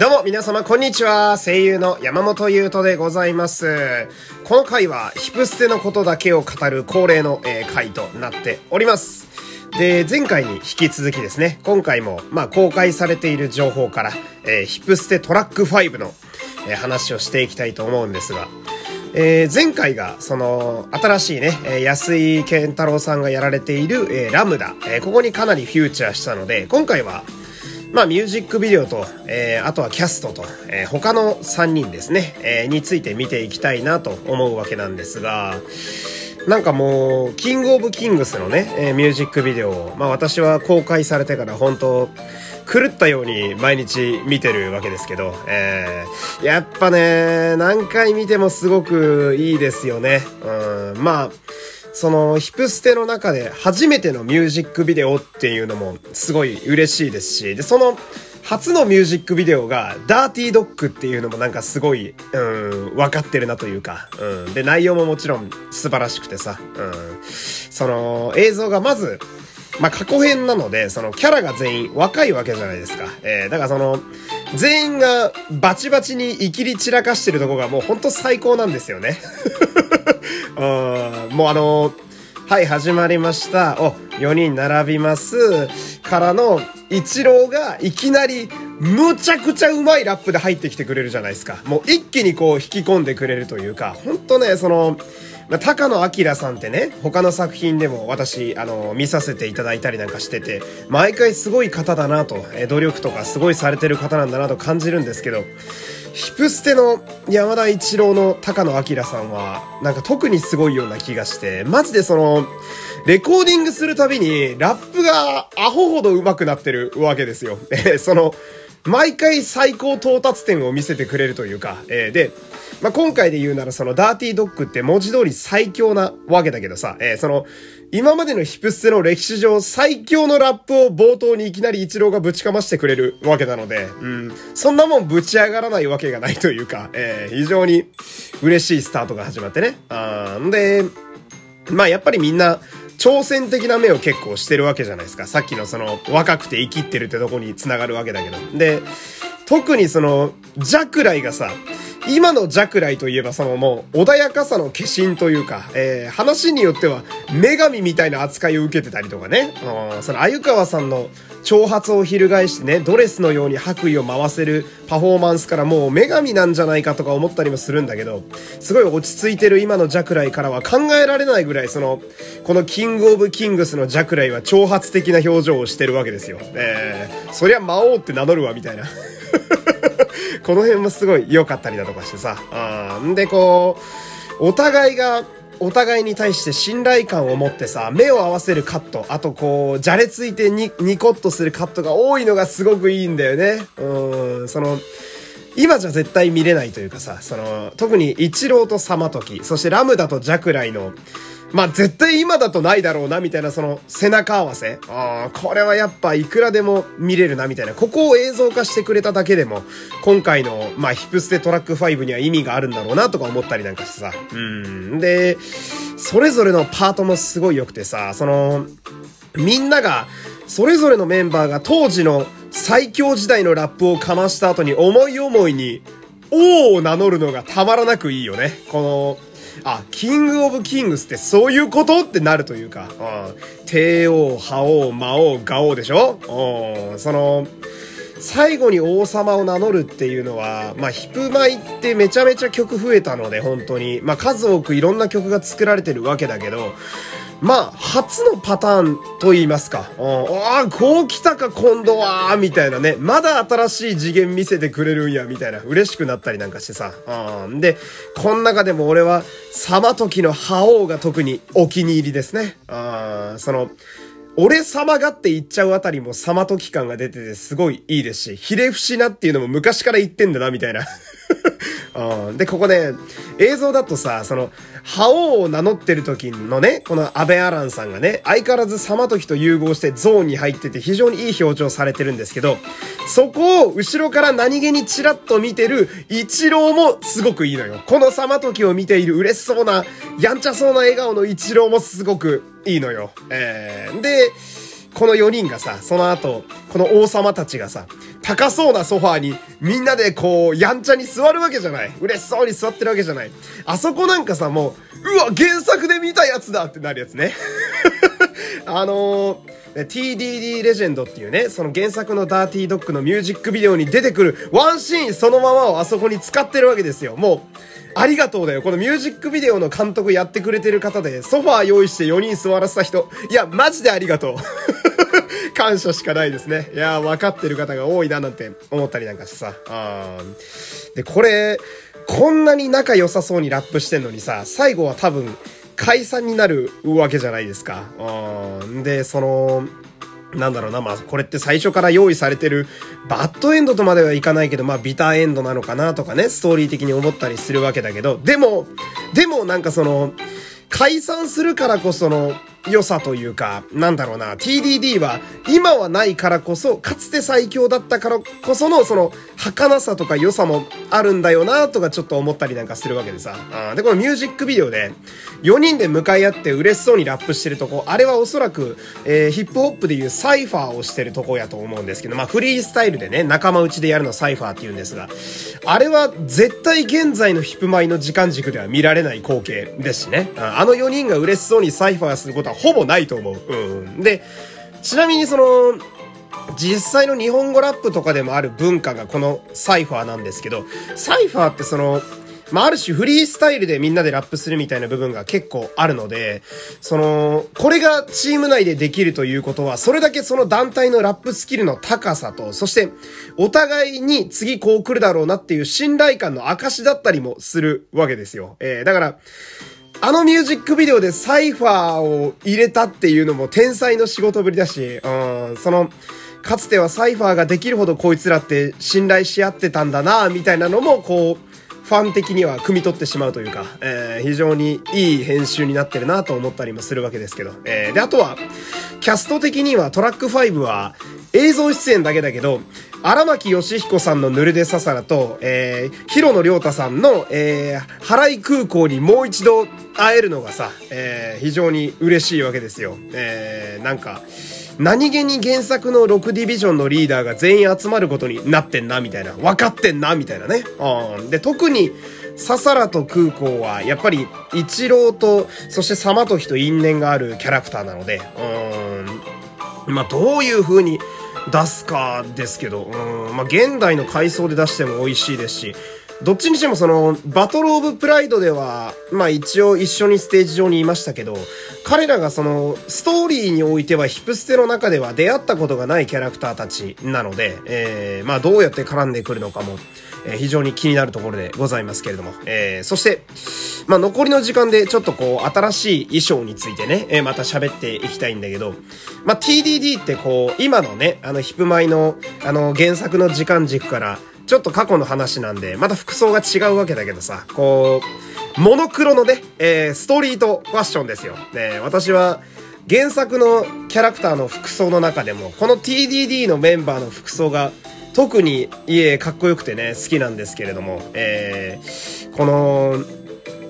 どうも皆様こんにちは。声優の山本優斗でございます。この回はヒプステのことだけを語る恒例の、えー、回となっております。で、前回に引き続きですね、今回も、まあ、公開されている情報から、えー、ヒプステトラック5の、えー、話をしていきたいと思うんですが、えー、前回が、その、新しいね、えー、安井健太郎さんがやられている、えー、ラムダ、えー、ここにかなりフューチャーしたので、今回は、まあ、ミュージックビデオと、えー、あとはキャストと、えー、他の3人ですね、えー、について見ていきたいなと思うわけなんですが、なんかもう、キングオブキングスのね、えー、ミュージックビデオを、まあ私は公開されてから本当狂ったように毎日見てるわけですけど、えー、やっぱね、何回見てもすごくいいですよね。うん、まあ、そのヒプステの中で初めてのミュージックビデオっていうのもすごい嬉しいですし、で、その初のミュージックビデオがダーティードッグっていうのもなんかすごい、うん、分かってるなというか、うん。で、内容ももちろん素晴らしくてさ、うん。その映像がまず、まあ、過去編なので、そのキャラが全員若いわけじゃないですか。えー、だからその、全員がバチバチに生きり散らかしてるとこがもうほんと最高なんですよね。もうあのはい、始まりました。お、4人並びます。からの、一郎がいきなり、むちゃくちゃうまいラップで入ってきてくれるじゃないですか。もう一気にこう引き込んでくれるというか、ほんとね、その、まあ、高野明さんってね、他の作品でも私、あの、見させていただいたりなんかしてて、毎回すごい方だなと、え努力とかすごいされてる方なんだなと感じるんですけど、ヒプステの山田一郎の高野明さんは、なんか特にすごいような気がして、マジでその、レコーディングするたびに、ラップがアホほど上手くなってるわけですよ。えその、毎回最高到達点を見せてくれるというか、えー、で、まあ、今回で言うならそのダーティードッグって文字通り最強なわけだけどさ、えー、その、今までのヒプステの歴史上最強のラップを冒頭にいきなり一郎がぶちかましてくれるわけなので、うん、そんなもんぶち上がらないわけがないというか、えー、非常に嬉しいスタートが始まってね。あんで、まあやっぱりみんな、挑戦的な目を結構してるわけじゃないですか。さっきのその、若くて生きってるってとこに繋がるわけだけど。で、特にその、ジャクライがさ、今のジャクライといえばそのもう穏やかさの化身というか、えー、話によっては女神みたいな扱いを受けてたりとかね、うん、その鮎川さんの挑発を翻してね、ドレスのように白衣を回せるパフォーマンスからもう女神なんじゃないかとか思ったりもするんだけど、すごい落ち着いてる今のジャクライからは考えられないぐらいその、このキングオブキングスのジャクライは挑発的な表情をしてるわけですよ。えー、そりゃ魔王って名乗るわみたいな。この辺もすごい良かったりだとかしてさ。うん。で、こう、お互いが、お互いに対して信頼感を持ってさ、目を合わせるカット、あとこう、じゃれついてニニコッとするカットが多いのがすごくいいんだよね。うん、その、今じゃ絶対見れないというかさ、その、特に一郎とサマトキ、そしてラムダとジャクライの、まあ絶対今だとないだろうな、みたいなその背中合わせ。ああ、これはやっぱいくらでも見れるな、みたいな。ここを映像化してくれただけでも、今回の、まあヒプステトラック5には意味があるんだろうな、とか思ったりなんかしてさ。うん。で、それぞれのパートもすごい良くてさ、その、みんなが、それぞれのメンバーが当時の最強時代のラップをかました後に思い思いに王を名乗るのがたまらなくいいよね。この、あ、キングオブキングスってそういうことってなるというか、うん、帝王、覇王、魔王、ガ王でしょ？うん、その、最後に王様を名乗るっていうのは、まあ、ヒプマイってめちゃめちゃ曲増えたので、本当に。まあ、数多くいろんな曲が作られてるわけだけど、まあ、初のパターンと言いますか。うん、ああ、こう来たか、今度は、みたいなね。まだ新しい次元見せてくれるんや、みたいな。嬉しくなったりなんかしてさ。うん、で、この中でも俺は、サマトキの覇王が特にお気に入りですね。うん、その、俺様がって言っちゃうあたりもサマトキ感が出ててすごいいいですし、ひれ伏しなっていうのも昔から言ってんだな、みたいな。うん、で、ここね、映像だとさ、その、覇王を名乗ってる時のね、この安倍アランさんがね、相変わらず様時と融合してゾーンに入ってて非常にいい表情されてるんですけど、そこを後ろから何気にチラッと見てる一郎もすごくいいのよ。この様時を見ている嬉しそうな、やんちゃそうな笑顔の一郎もすごくいいのよ。えー、で、この4人がさ、その後、この王様たちがさ、高そうなソファーにみんなでこう、やんちゃに座るわけじゃない。嬉しそうに座ってるわけじゃない。あそこなんかさ、もう、うわ、原作で見たやつだってなるやつね。あのー、TDD レジェンドっていうね、その原作のダーティードッグのミュージックビデオに出てくるワンシーンそのままをあそこに使ってるわけですよ。もう、ありがとうだよ。このミュージックビデオの監督やってくれてる方で、ソファー用意して4人座らせた人、いや、マジでありがとう。感謝しかないですね。いや、分かってる方が多いななんて思ったりなんかしてさ。で、これ、こんなに仲良さそうにラップしてんのにさ、最後は多分、解散になるわけじゃないですか。うん。で、その、なんだろうな、まあ、これって最初から用意されてる、バッドエンドとまではいかないけど、まあ、ビターエンドなのかなとかね、ストーリー的に思ったりするわけだけど、でも、でもなんかその、解散するからこその、良さというか、なんだろうな、TDD は今はないからこそ、かつて最強だったからこその、その、儚さとか良さもあるんだよなとかちょっと思ったりなんかするわけでさ。あで、このミュージックビデオで、4人で向かい合って嬉しそうにラップしてるとこ、あれはおそらく、えー、ヒップホップでいうサイファーをしてるとこやと思うんですけど、まあフリースタイルでね、仲間内でやるのサイファーって言うんですが、あれは絶対現在のヒップマイの時間軸では見られない光景ですしね。あの4人が嬉しそうにサイファーすることはほぼないと思う。うん。で、ちなみにその、実際の日本語ラップとかでもある文化がこのサイファーなんですけど、サイファーってその、まあ、ある種フリースタイルでみんなでラップするみたいな部分が結構あるので、その、これがチーム内でできるということは、それだけその団体のラップスキルの高さと、そして、お互いに次こう来るだろうなっていう信頼感の証だったりもするわけですよ。えー、だから、あのミュージックビデオでサイファーを入れたっていうのも天才の仕事ぶりだし、うん、その、かつてはサイファーができるほどこいつらって信頼し合ってたんだな、みたいなのも、こう、ファン的には汲み取ってしまうというか、えー、非常にいい編集になってるなと思ったりもするわけですけど。えー、で、あとは、キャスト的にはトラック5は映像出演だけだけど、荒牧義彦さんのヌルデササラと、えー、広野良太さんの、えー、原井空港にもう一度会えるのがさ、えー、非常に嬉しいわけですよ。えー、なんか、何気に原作の6ディビジョンのリーダーが全員集まることになってんな、みたいな。分かってんな、みたいなね。うん。で、特に、ササラと空港は、やっぱり、一郎と、そしてサマトヒと因縁があるキャラクターなので、うん。まあ、どういう風に出すかですけど、うん。まあ、現代の階層で出しても美味しいですし、どっちにしてもその、バトルオブプライドでは、まあ一応一緒にステージ上にいましたけど、彼らがその、ストーリーにおいてはヒプステの中では出会ったことがないキャラクターたちなので、えー、まあどうやって絡んでくるのかも、えー、非常に気になるところでございますけれども、えー、そして、まあ残りの時間でちょっとこう、新しい衣装についてね、えー、また喋っていきたいんだけど、まあ TDD ってこう、今のね、あのヒプマイの、あの原作の時間軸から、ちょっと過去の話なんで、また服装が違うわけだけどさ、こう、モノクロのね、えー、ストリートファッションですよ。ね、私は、原作のキャラクターの服装の中でも、この TDD のメンバーの服装が、特に、いえ、かっこよくてね、好きなんですけれども、えー、この、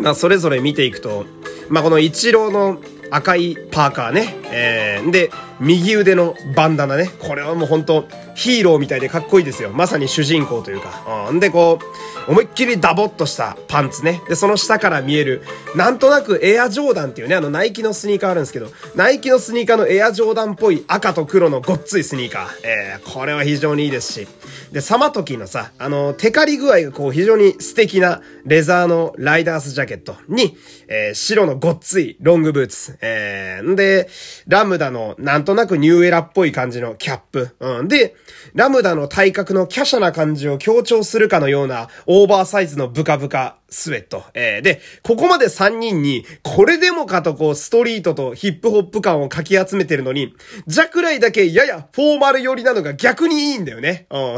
まあ、それぞれ見ていくと、まあ、このイチローの赤いパーカーね。えー、で、右腕のバンダナね。これはもう本当ヒーローみたいでかっこいいですよ。まさに主人公というか。うん。で、こう、思いっきりダボっとしたパンツね。で、その下から見える、なんとなくエアジョーダンっていうね、あのナイキのスニーカーあるんですけど、ナイキのスニーカーのエアジョーダンっぽい赤と黒のごっついスニーカー。えー、これは非常にいいですし。で、サマトキのさ、あの、テカリ具合がこう非常に素敵なレザーのライダースジャケットに、えー、白のごっついロングブーツ。えー、んで、ラムダのなんととなくニューエラっぽい感じのキャップ。うん。で、ラムダの体格の華奢な感じを強調するかのようなオーバーサイズのブカブカスウェット。えー、で、ここまで3人に、これでもかとこう、ストリートとヒップホップ感をかき集めてるのに、ジャクライだけややフォーマル寄りなのが逆にいいんだよね。うん。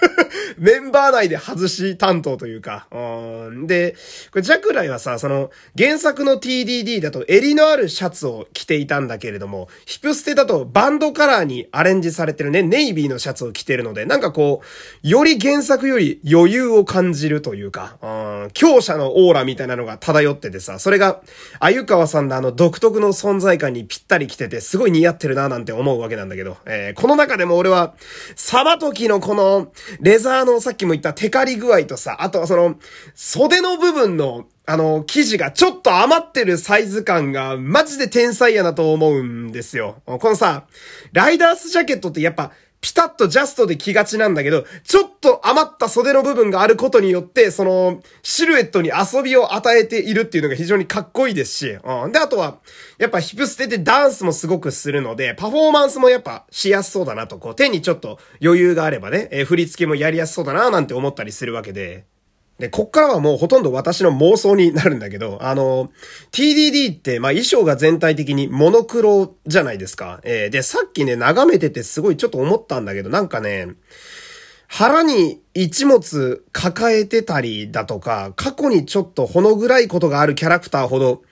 メンバー内で外し担当というか。うん。で、これジャクライはさ、その、原作の TDD だと襟のあるシャツを着ていたんだけれども、ヒプステだとバンドカラーにアレンジされてるね、ネイビーのシャツを着てるので、なんかこう、より原作より余裕を感じるというか、うん、強者のオーラみたいなのが漂っててさ、それが、あゆかわさんのあの独特の存在感にぴったり来てて、すごい似合ってるななんて思うわけなんだけど、えー、この中でも俺は、サバトキのこの、レザーのさっきも言ったテカリ具合とさ、あとはその、袖の部分の、あの、生地がちょっと余ってるサイズ感がマジで天才やなと思うんですよ。このさ、ライダースジャケットってやっぱピタッとジャストで着がちなんだけど、ちょっと余った袖の部分があることによって、その、シルエットに遊びを与えているっていうのが非常にかっこいいですし、うん。で、あとは、やっぱヒップステでダンスもすごくするので、パフォーマンスもやっぱしやすそうだなと、こう、手にちょっと余裕があればね、えー、振り付けもやりやすそうだななんて思ったりするわけで、で、こっからはもうほとんど私の妄想になるんだけど、あの、TDD って、まあ衣装が全体的にモノクロじゃないですか。えー、で、さっきね、眺めててすごいちょっと思ったんだけど、なんかね、腹に一物抱えてたりだとか、過去にちょっとほの暗いことがあるキャラクターほど、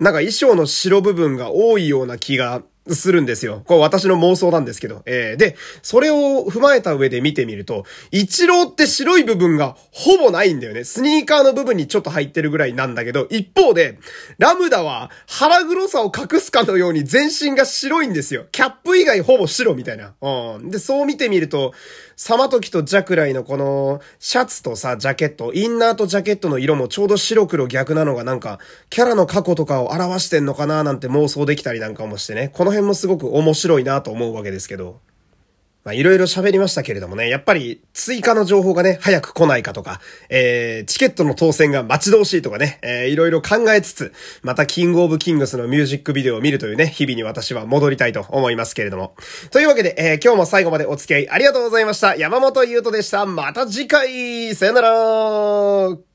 なんか衣装の白部分が多いような気がするんですよ。これ私の妄想なんですけど。えー、で、それを踏まえた上で見てみると、一郎って白い部分がほぼないんだよね。スニーカーの部分にちょっと入ってるぐらいなんだけど、一方で、ラムダは腹黒さを隠すかのように全身が白いんですよ。キャップ以外ほぼ白みたいな。うん。で、そう見てみると、サマトキとジャクライのこの、シャツとさ、ジャケット、インナーとジャケットの色もちょうど白黒逆なのがなんか、キャラの過去とかを表してんのかななんて妄想できたりなんかもしてね、この辺もすごく面白いなと思うわけですけど。まあ、いろいろ喋りましたけれどもね、やっぱり追加の情報がね、早く来ないかとか、えー、チケットの当選が待ち遠しいとかね、えー、いろいろ考えつつ、またキングオブキングスのミュージックビデオを見るというね、日々に私は戻りたいと思いますけれども。というわけで、えー、今日も最後までお付き合いありがとうございました。山本優斗でした。また次回さよなら